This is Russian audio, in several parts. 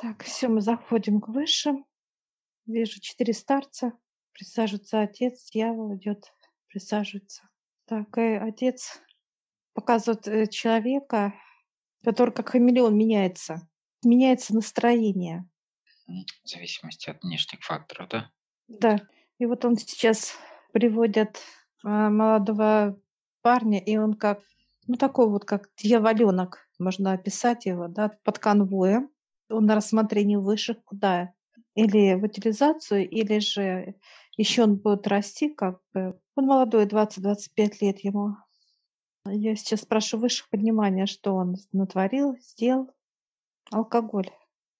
Так, все, мы заходим к высшим. Вижу четыре старца. Присаживается отец, дьявол идет, присаживается. Так, и отец показывает э, человека, который как хамелеон меняется. Меняется настроение. В зависимости от внешних факторов, да? Да. И вот он сейчас приводит а, молодого парня, и он как, ну такой вот, как дьяволенок, можно описать его, да, под конвоем. На рассмотрении высших куда? Или в утилизацию, или же еще он будет расти, как бы. Он молодой, 20-25 лет ему. Я сейчас спрашиваю высших понимания, что он натворил, сделал. Алкоголь.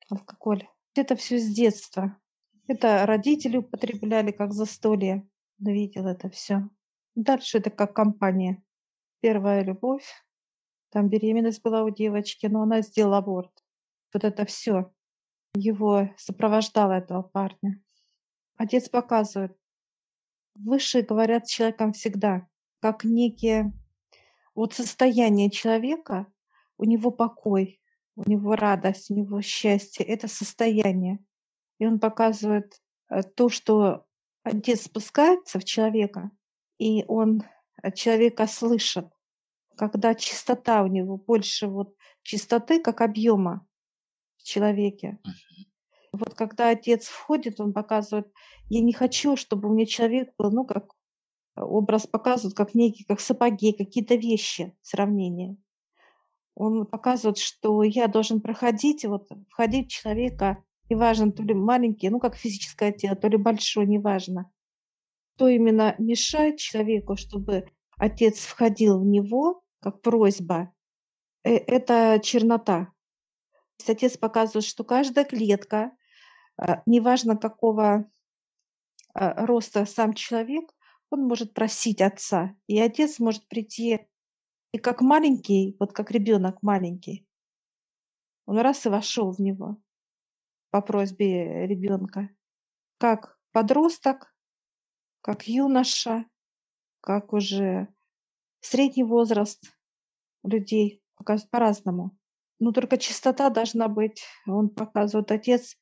Алкоголь. Это все с детства. Это родители употребляли как застолье. Видел это все. Дальше это как компания. Первая любовь. Там беременность была у девочки, но она сделала аборт. Вот это все его сопровождало этого парня. Отец показывает. Высшие говорят с человеком всегда, как некие вот состояние человека, у него покой, у него радость, у него счастье, это состояние. И он показывает э, то, что отец спускается в человека, и он э, человека слышит, когда чистота у него больше вот чистоты, как объема человеке. Вот когда отец входит, он показывает, я не хочу, чтобы у меня человек был, ну, как образ показывает, как некие, как сапоги, какие-то вещи, сравнения. Он показывает, что я должен проходить, вот входить в человека, неважно, то ли маленький, ну, как физическое тело, то ли большое, неважно. То именно мешает человеку, чтобы отец входил в него, как просьба, э, это чернота. Отец показывает, что каждая клетка, а, неважно какого а, роста сам человек, он может просить отца, и отец может прийти и как маленький, вот как ребенок маленький. Он раз и вошел в него по просьбе ребенка. Как подросток, как юноша, как уже средний возраст людей показывают по-разному. Но только чистота должна быть, он показывает отец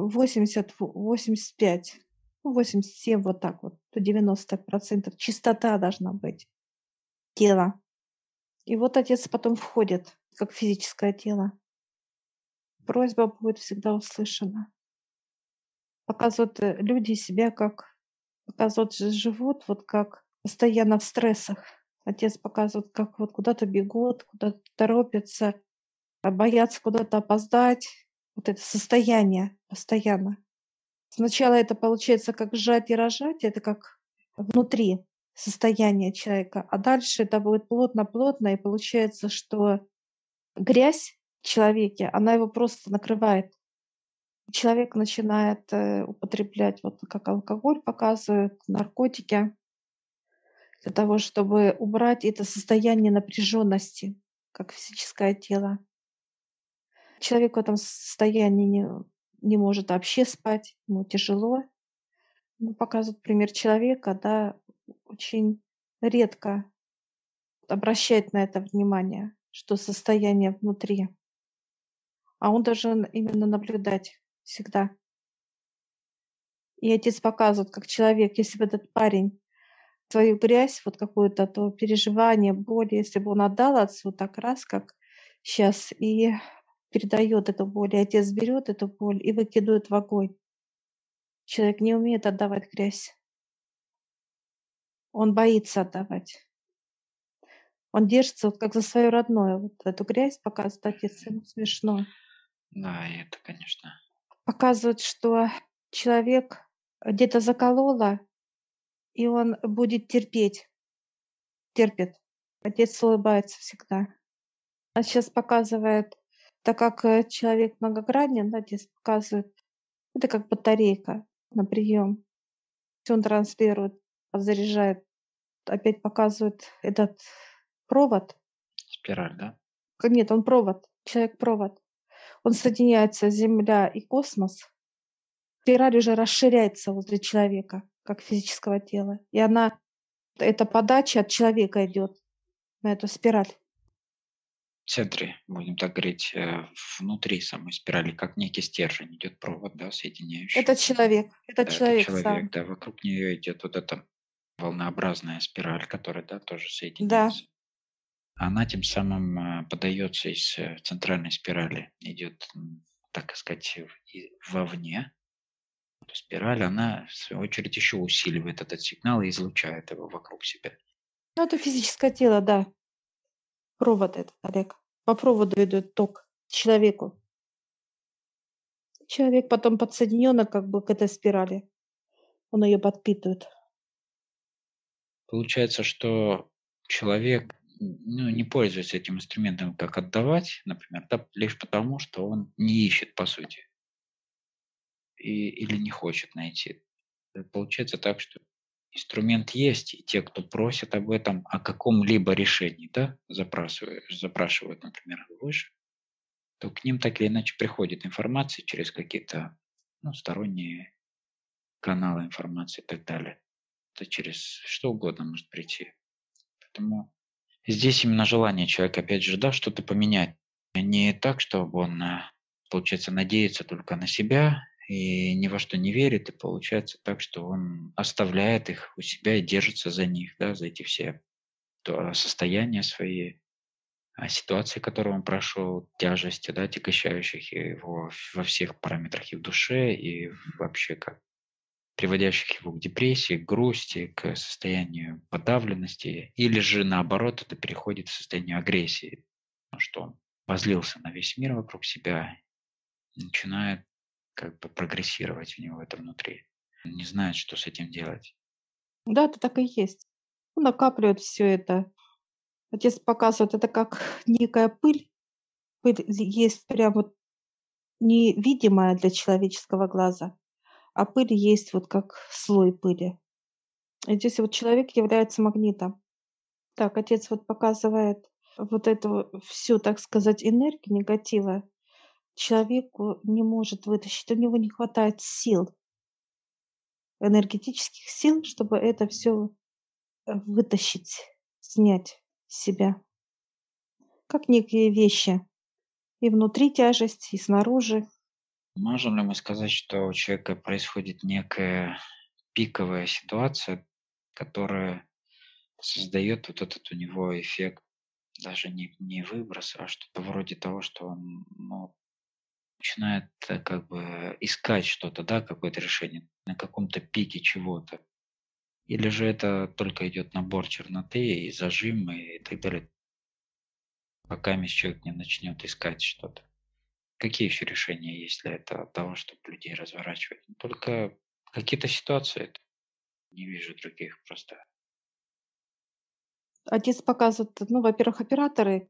80-85 87 вот так вот, до 90% чистота должна быть тела. И вот отец потом входит, как физическое тело. Просьба будет всегда услышана. Показывают э, люди себя как, показывают, живут вот как постоянно в стрессах. Отец показывает, как вот куда-то бегут, куда-то торопятся, боятся куда-то опоздать. Вот это состояние постоянно. Сначала это получается как сжать и рожать, это как внутри состояние человека, а дальше это будет плотно-плотно, и получается, что грязь в человеке, она его просто накрывает. Человек начинает э, употреблять, вот как алкоголь показывает, наркотики, для того, чтобы убрать это состояние напряженности, как физическое тело. Человек в этом состоянии не может вообще спать, ему тяжело. Ну, показывает пример человека, да, очень редко обращает на это внимание, что состояние внутри. А он должен именно наблюдать всегда. И отец показывает, как человек, если бы этот парень свою грязь, вот какую-то то переживание, боль, если бы он отдал отцу так раз, как сейчас, и передает эту боль, и отец берет эту боль и выкидывает в огонь. Человек не умеет отдавать грязь. Он боится отдавать. Он держится вот как за свое родное. Вот эту грязь показывает отец, ему смешно. Да, и это, конечно. Показывает, что человек где-то заколола, и он будет терпеть. Терпит. Отец улыбается всегда. Он сейчас показывает так как э, человек многогранен, да, здесь показывает, это как батарейка на прием. Он транслирует, заряжает, опять показывает этот провод. Спираль, да? Нет, он провод, человек-провод. Он соединяется Земля и космос. Спираль уже расширяется возле человека, как физического тела. И она, эта подача от человека идет на эту спираль. Центре, будем так говорить, э, внутри самой спирали, как некий стержень идет провод, да, соединяющий. Это человек, это Да, это человек человек, сам. да, вокруг нее идет вот эта волнообразная спираль, которая, да, тоже Да, соединяется. Она тем самым э, подается из э, центральной спирали, идет, так сказать, вовне. Спираль, она, в свою очередь, еще усиливает этот сигнал и излучает его вокруг себя. ну это физическое тело, да, провод этот, Олег. По проводу идет ток человеку. Человек потом подсоединен как бы к этой спирали. Он ее подпитывает. Получается, что человек ну, не пользуется этим инструментом, как отдавать, например, да, лишь потому, что он не ищет, по сути, и, или не хочет найти. Э, Получается так, что инструмент есть, и те, кто просят об этом, о каком-либо решении, да, запрашивают, запрашивают, например, выше, то к ним так или иначе приходит информация через какие-то ну, сторонние каналы информации и так далее. Это через что угодно может прийти. Поэтому здесь именно желание человека, опять же, да, что-то поменять. Не так, чтобы он, э, получается, надеется только на себя и ни во что не верит, и получается так, что он оставляет их у себя и держится за них, да, за эти все то состояния свои, а ситуации, которые он прошел, тяжести, да, тягощающих его во всех параметрах и в душе, и вообще как приводящих его к депрессии, к грусти, к состоянию подавленности, или же наоборот это переходит в состояние агрессии, что он возлился на весь мир вокруг себя, начинает как бы прогрессировать у него это внутри. Он не знает, что с этим делать. Да, это так и есть. Он накапливает все это. Отец показывает, это как некая пыль. Пыль есть прям вот невидимая для человеческого глаза, а пыль есть вот как слой пыли. И здесь вот человек является магнитом. Так, отец вот показывает вот эту всю, так сказать, энергию негатива. Человеку не может вытащить, у него не хватает сил, энергетических сил, чтобы это все вытащить, снять с себя. Как некие вещи. И внутри тяжесть, и снаружи. Можем ли мы сказать, что у человека происходит некая пиковая ситуация, которая создает вот этот у него эффект, даже не, не выброс, а что-то вроде того, что он ну, начинает э, как бы искать что-то, да, какое-то решение на каком-то пике чего-то. Или же это только идет набор черноты и зажим и так далее, пока человек не начнет искать что-то. Какие еще решения есть для этого, того, чтобы людей разворачивать? Только какие-то ситуации. Не вижу других просто. Отец показывает, ну, во-первых, операторы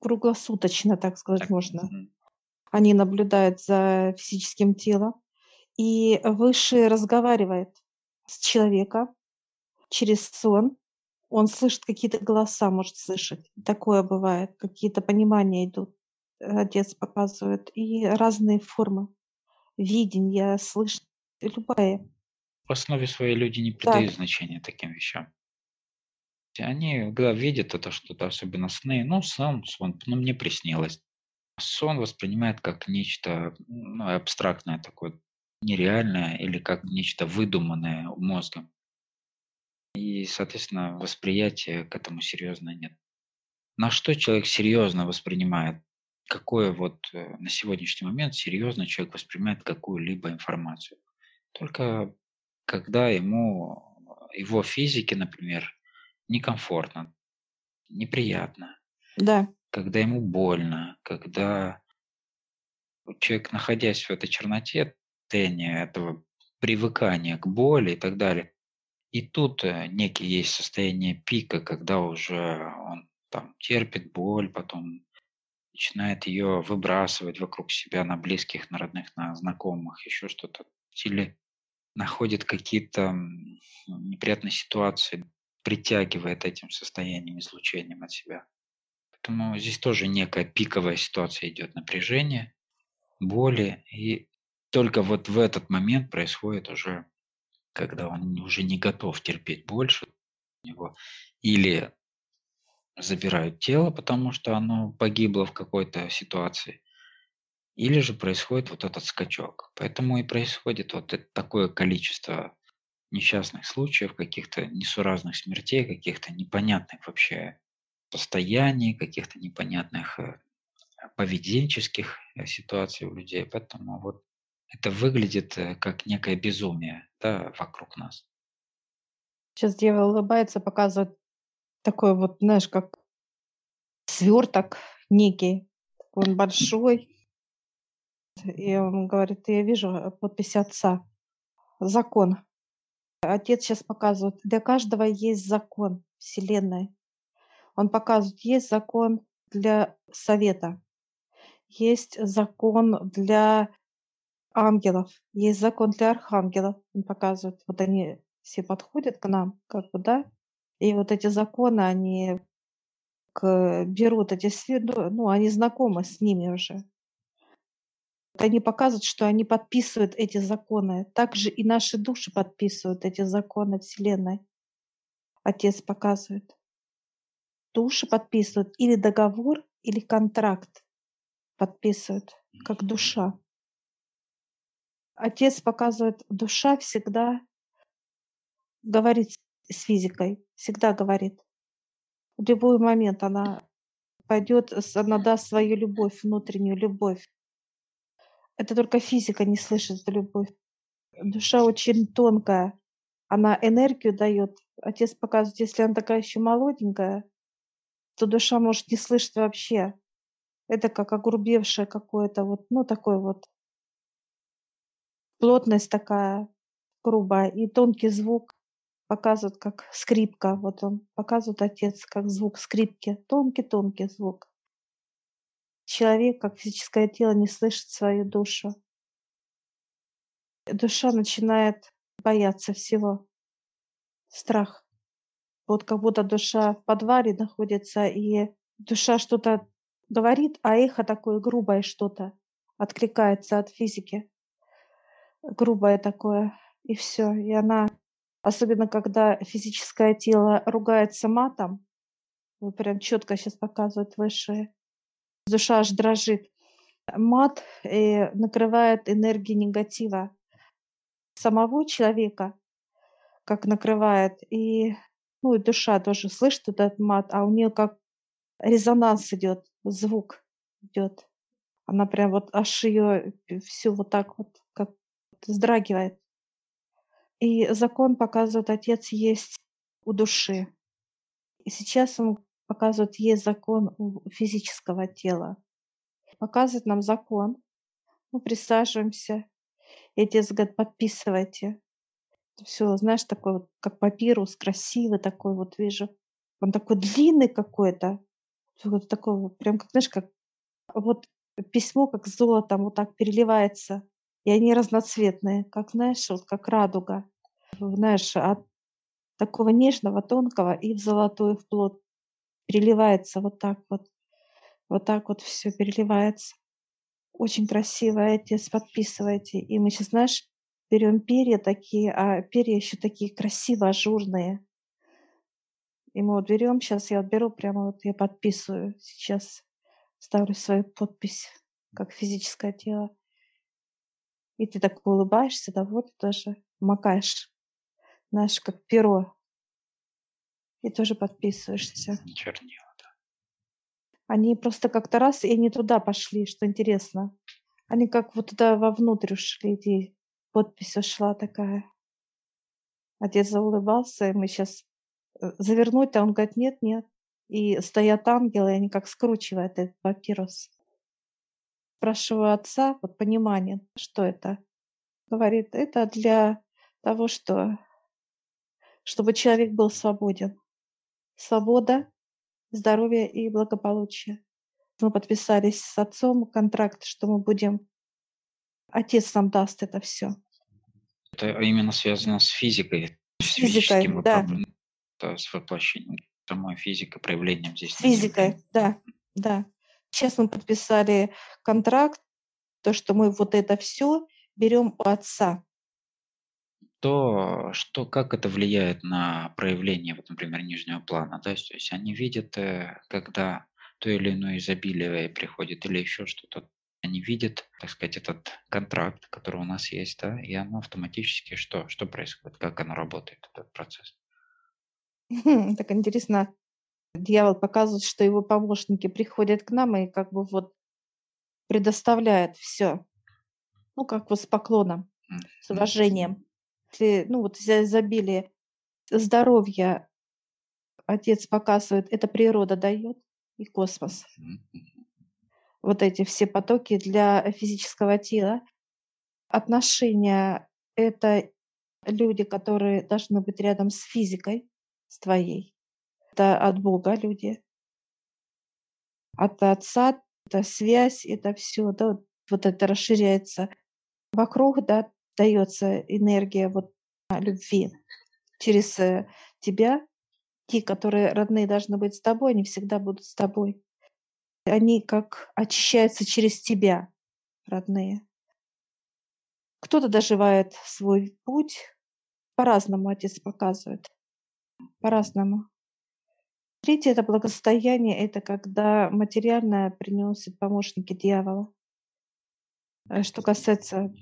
круглосуточно, так сказать, Так, можно. мгм. Они наблюдают за физическим телом. И Высший разговаривает с человеком через сон. Он слышит какие-то голоса, может слышать. Такое бывает. Какие-то понимания идут. Отец показывает. И разные формы видения, слышать. Любая. В основе своей люди не придают значения таким вещам. Они да, видят это что-то, особенно сны. Ну, сон, сон, ну, мне приснилось. Сон воспринимает как нечто ну, абстрактное такое, нереальное или как нечто выдуманное мозгом. И, соответственно, восприятия к этому серьезно нет. На что человек серьезно воспринимает? Какое вот э, на сегодняшний момент серьезно человек воспринимает какую-либо информацию? Только когда ему, его физике, например, некомфортно, неприятно, Да. Когда ему больно, когда человек, находясь в этой черноте, состояние этого привыкания к боли и так далее, и тут э, некий есть состояние пика, когда уже он там терпит боль, потом начинает ее выбрасывать вокруг себя на близких, на родных, на знакомых, еще что-то. Или находит какие-то неприятные ситуации, притягивает этим состоянием, излучением от себя. Поэтому здесь тоже некая пиковая ситуация идет, напряжение, боли, и только вот в этот момент происходит уже, когда он уже не готов терпеть больше, у него или забирают тело, потому что оно погибло в какой-то ситуации, или же происходит вот этот скачок. Поэтому и происходит вот такое количество несчастных случаев, каких-то несуразных смертей, каких-то непонятных вообще состояний, каких-то непонятных э, поведенческих э, ситуаций у людей. Поэтому вот это выглядит э, как некое безумие да, вокруг нас. Сейчас дьявол улыбается, показывает такой вот, знаешь, как сверток некий. Он большой. И он говорит, я вижу подпись отца. Закон. Отец сейчас показывает, для каждого есть закон Вселенной. Он показывает, есть закон для совета, есть закон для ангелов, есть закон для архангелов. Он показывает, вот они все подходят к нам, как бы, да, и вот эти законы, они к, берут эти сферы, ну, они знакомы с ними уже. Они показывают, что они подписывают эти законы. Также и наши души подписывают эти законы Вселенной. Отец показывает. Души подписывают или договор, или контракт подписывают, как душа. Отец показывает, душа всегда говорит с физикой, всегда говорит. В любой момент она пойдет, она даст свою любовь, внутреннюю любовь. Это только физика не слышит эту любовь. Душа очень тонкая, она энергию дает. Отец показывает, если она такая еще молоденькая, то душа может не слышать вообще. Это как огрубевшее какое-то вот, ну такой вот плотность такая грубая и тонкий звук показывают как скрипка. Вот он показывает отец как звук скрипки. Тонкий-тонкий звук. Человек, как физическое тело, не слышит свою душу. Душа начинает бояться всего. Страх. Вот как будто душа в подвале находится, и душа что-то говорит, а эхо такое грубое что-то откликается от физики. Грубое такое. И все. И она Особенно, когда физическое тело ругается матом, вы прям четко сейчас показывает выше, душа аж дрожит. Мат э, накрывает энергией негатива самого человека, как накрывает, и, ну, и душа тоже слышит этот мат, а у нее как резонанс идет, звук идет. Она прям вот аж ее всю вот так вот как вздрагивает. И закон показывает, Отец есть у души. И сейчас он показывает, есть закон у физического тела. Показывает нам закон. Мы присаживаемся. И отец говорит, подписывайте. Все, знаешь, такой вот, как папирус, красивый такой вот вижу. Он такой длинный какой-то. Вот такой вот, прям как, знаешь, как вот письмо, как золотом вот так переливается. И они разноцветные, как, знаешь, вот как радуга. Знаешь, от такого нежного, тонкого и в золотой вплоть переливается вот так вот. Вот так вот все переливается. Очень красиво, отец, подписывайте. И мы сейчас, знаешь, берем перья такие, а перья еще такие красиво ажурные. И мы вот берем, сейчас я вот беру, прямо вот я подписываю сейчас, ставлю свою подпись, как физическое тело. И ты так улыбаешься, да, вот тоже макаешь, знаешь, как перо. И тоже подписываешься. Чернила, да. Они просто как-то раз и не туда пошли, что интересно. Они как вот туда вовнутрь ушли, и подпись ушла такая. Отец заулыбался, и мы сейчас э, завернуть, а он говорит, нет, нет. И стоят ангелы, и они как скручивают этот папирус спрашиваю отца, вот понимание, что это. Говорит, это для того, что, чтобы человек был свободен. Свобода, здоровье и благополучие. Мы подписались с отцом контракт, что мы будем... Отец нам даст это все. Это именно связано с физикой, с физикой, да. с воплощением самой физики, проявлением здесь. С физикой, да, да. Сейчас мы подписали контракт, то, что мы вот это все берем у отца. что, что, как это влияет на проявление, вот, например, нижнего плана, да, то есть они видят, э, когда то или иное изобилие приходит или еще что-то, они видят, так сказать, этот контракт, который у нас есть, да, и оно автоматически что, что происходит, как оно работает, этот процесс. Так интересно, дьявол показывает, что его помощники приходят к нам и как бы вот предоставляют все, ну как вот с поклоном, с уважением. Если, ну вот из-за изобилия здоровья отец показывает, это природа дает и космос. Вот эти все потоки для физического тела. Отношения — это люди, которые должны быть рядом с физикой, с твоей. Это от Бога люди. От Отца это связь, это все, да, вот это расширяется. Вокруг, да, дается энергия вот любви через э, тебя. Те, которые родные должны быть с тобой, они всегда будут с тобой. Они как очищаются через тебя, родные. Кто-то доживает свой путь, по-разному отец показывает, по-разному. Третье– это благосостояние, это когда материальное приносит помощники дьявола. Э, что касается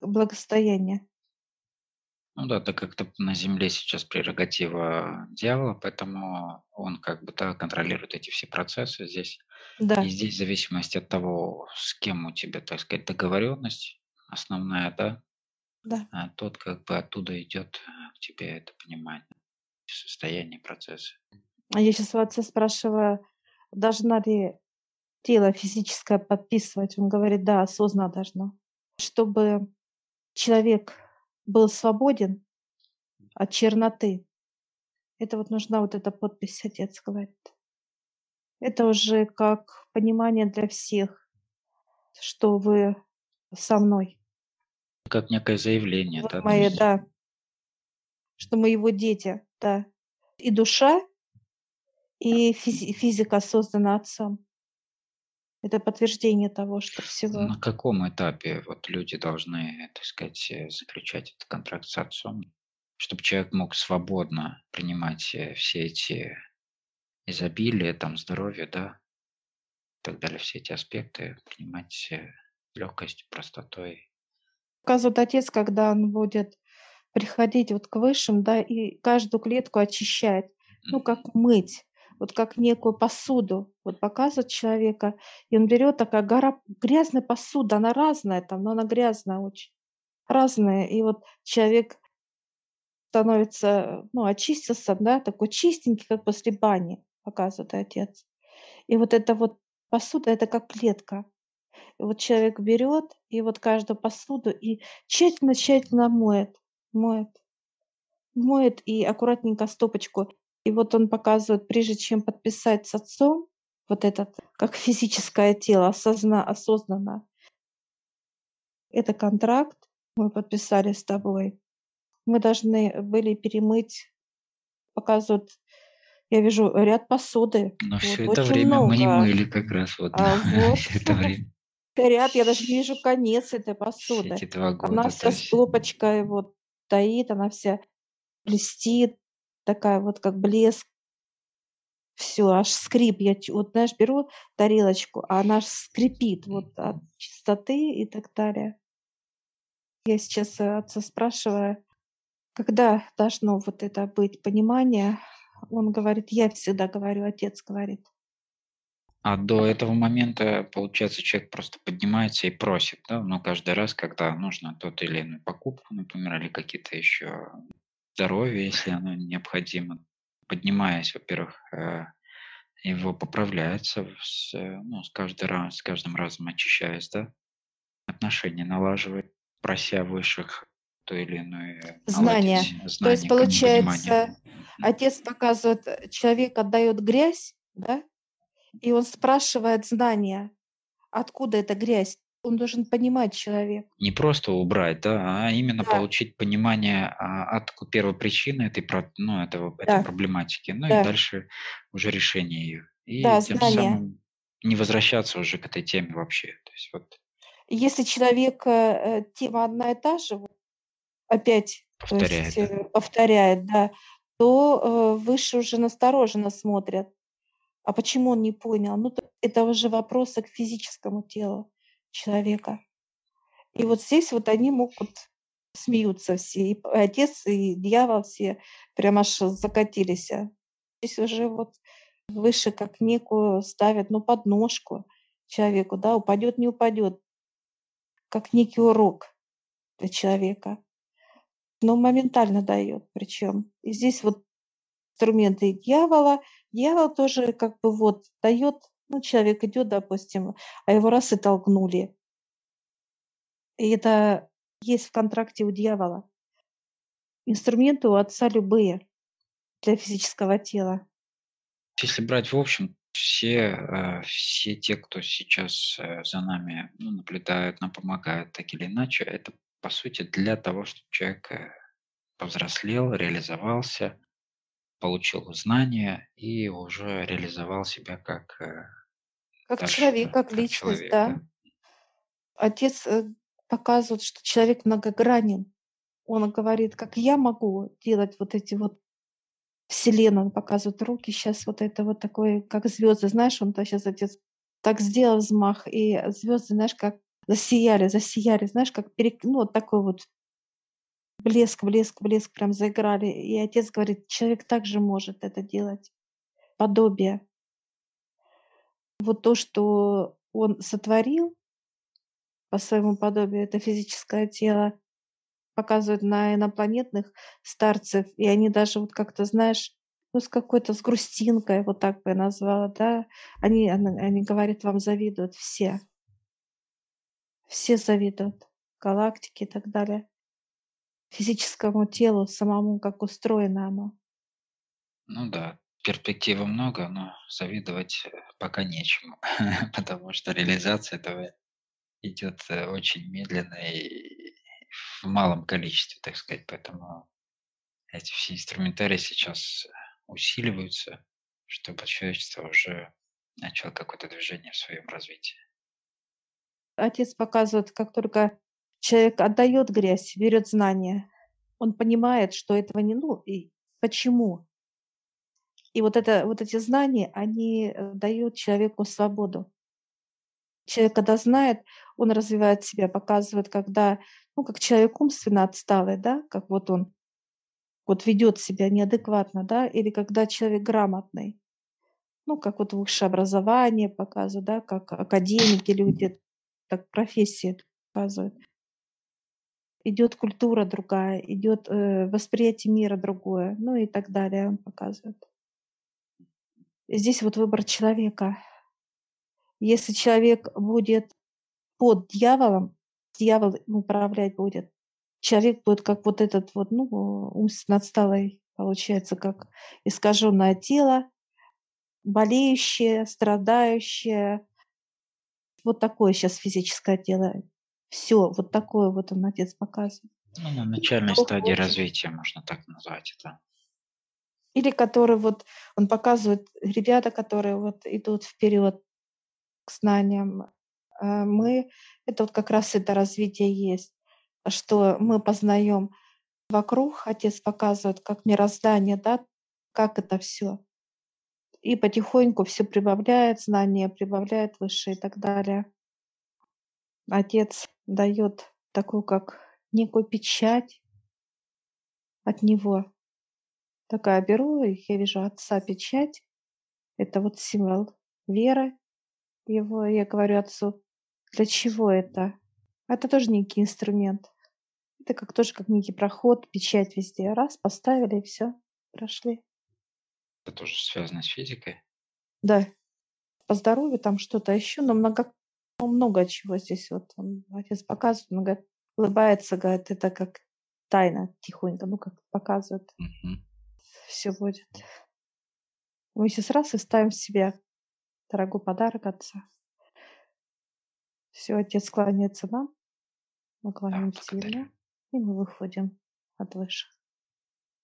благосостояния. Ну да, так как-то на Земле сейчас прерогатива дьявола, поэтому он как бы да, контролирует эти все процессы здесь. Да. И здесь в зависимости от того, с кем у тебя, так сказать, договоренность основная, да, да. А тот как бы оттуда идет к тебе это понимание, состояние процесса. А я сейчас у отца спрашиваю, должна ли тело физическое подписывать? Он говорит, да, осознанно должно. Чтобы человек был свободен от черноты. Это вот нужна вот эта подпись, отец говорит. Это уже как понимание для всех, что вы со мной. Как некое заявление, вот да? Есть... да. Что мы его дети, да. И душа, и физи- физика создана отцом. Это подтверждение того, что всего. На каком этапе вот люди должны, так сказать, э, заключать этот контракт с отцом, чтобы человек мог свободно принимать э, все эти изобилия, там, здоровье, да, и так далее, все эти аспекты принимать э, легкостью, простотой. Показывает отец, когда он будет приходить вот к высшим, да, и каждую клетку очищать, ну, как мыть вот как некую посуду, вот показывает человека, и он берет такая гора грязной посуды, она разная там, но она грязная очень, разная, и вот человек становится, ну, очистился, да, такой чистенький, как после бани, показывает отец. И вот эта вот посуда, это как клетка. И вот человек берет и вот каждую посуду и тщательно-тщательно моет, моет, моет и аккуратненько стопочку и вот он показывает, прежде чем подписать с отцом, вот этот, как физическое тело, осозна, осознанно, это контракт, мы подписали с тобой. Мы должны были перемыть, показывают, я вижу ряд посуды. Но вот, все это время много. мы не мыли как раз вот, а вот. все это время. Ряд, я даже вижу конец этой посуды. Все эти два года. Она вся с хлопочкой вот стоит, она вся блестит, такая вот как блеск. Все, аж скрип. Я вот, знаешь, беру тарелочку, а она аж скрипит вот от чистоты и так далее. Я сейчас отца спрашиваю, когда должно вот это быть понимание, он говорит, я всегда говорю, отец говорит. А до этого момента, получается, человек просто поднимается и просит, да, но каждый раз, когда нужно тот или иную покупку, например, или какие-то еще здоровье, если оно необходимо. Поднимаясь, во-первых, э, его поправляется, с, э, ну, с, каждый раз, с каждым разом очищаясь, да, отношения налаживает, прося высших то или иное знание. знание. То есть получается, отец показывает, человек отдает грязь, да, и он спрашивает знания, откуда эта грязь он должен понимать человек. Не просто убрать, да, а именно да. получить понимание а, от первой причины этой, ну, этого, да. этой проблематики, ну да. и дальше уже решение ее. И да, тем знания. самым не возвращаться уже к этой теме вообще. То есть вот. Если человек, э, тема одна и та же, опять, то есть Повторяет, да? э, повторяет, да, то э, выше уже настороженно смотрят. А почему он не понял? Ну, то- это уже вопросы к физическому телу человека. И вот здесь вот они могут смеются все, и отец, и дьявол все прям аж закатились. а. Здесь уже вот выше как некую ставят, ну, подножку человеку, да, упадет, не упадет, как некий урок для человека. Но моментально дает причем. И здесь вот инструменты дьявола. Дьявол тоже как бы вот дает, ну, человек идет, допустим, а его раз и толкнули. И это есть в контракте у дьявола. Инструменты у отца любые для физического тела. Если брать в общем, все, э, все те, кто сейчас э, за нами ну, наблюдают, нам помогают так или иначе, это по сути для того, чтобы человек э, повзрослел, реализовался, получил знания и уже реализовал себя как Как дальше, человек, как как личность, человек, да. да. Отец э, показывает, что человек многогранен. Он говорит, как я могу делать вот эти вот вселенную, он показывает руки, сейчас вот это вот такое, как звезды, знаешь, он то сейчас отец так сделал взмах, и звезды, знаешь, как засияли, засияли, знаешь, как перек... ну, вот такой вот блеск, блеск, блеск прям заиграли. И отец говорит, человек также может это делать. Подобие. Вот то, что он сотворил по своему подобию, это физическое тело, показывают на инопланетных старцев, и они даже вот как-то, знаешь, ну, с какой-то, с грустинкой, вот так бы я назвала, да, они, они, говорят, вам завидуют все. Все завидуют. Галактики и так далее. Физическому телу самому, как устроено оно. Ну да, перспективы много, но завидовать э, пока нечему, потому что реализация этого идет э, очень медленно и в малом количестве, так сказать. Поэтому эти все инструментарии сейчас усиливаются, чтобы человечество уже начало какое-то движение в своем развитии. Отец показывает, как только человек отдает грязь, берет знания, он понимает, что этого не ну и почему. И вот, это, вот эти знания, они э, дают человеку свободу. Человек, когда знает, он развивает себя, показывает, когда, ну, как человек умственно отсталый, да, как вот он вот ведет себя неадекватно, да, или когда человек грамотный, ну, как вот высшее образование показывает, да, как академики люди, так профессии показывают. Идет культура другая, идет э, восприятие мира другое, ну и так далее, он показывает. Здесь вот выбор человека. Если человек будет под дьяволом, дьявол управлять будет. Человек будет как вот этот вот, ну, умственно отсталый, получается, как искаженное тело, болеющее, страдающее. Вот такое сейчас физическое тело. Все, вот такое вот он отец показывает. Ну, на начальной стадии развития, можно так назвать это. Или который вот, он показывает ребята, которые вот идут вперед к знаниям. А Мы, это вот как раз это развитие есть, что мы познаем вокруг, отец показывает, как мироздание, да, как это все. И потихоньку все прибавляет, знания прибавляет выше и так далее. Отец дает такую, как некую печать от него. Такая беру, и я вижу отца печать. Это вот символ веры его. Я говорю отцу, для чего это? Это тоже некий инструмент. Это как тоже как некий проход, печать везде. Раз, поставили, и все, прошли. Это тоже связано с физикой. Да, по здоровью там что-то еще, но много, много чего здесь вот он, отец показывает, он говорит, улыбается, говорит, это как тайна тихонько, ну как показывает, Мгм. Все будет. Мы сейчас раз и ставим себе дорогой подарок отца. Все, отец кланяется нам, мы Да, кланяемся благодарю. ему, и мы выходим от выше.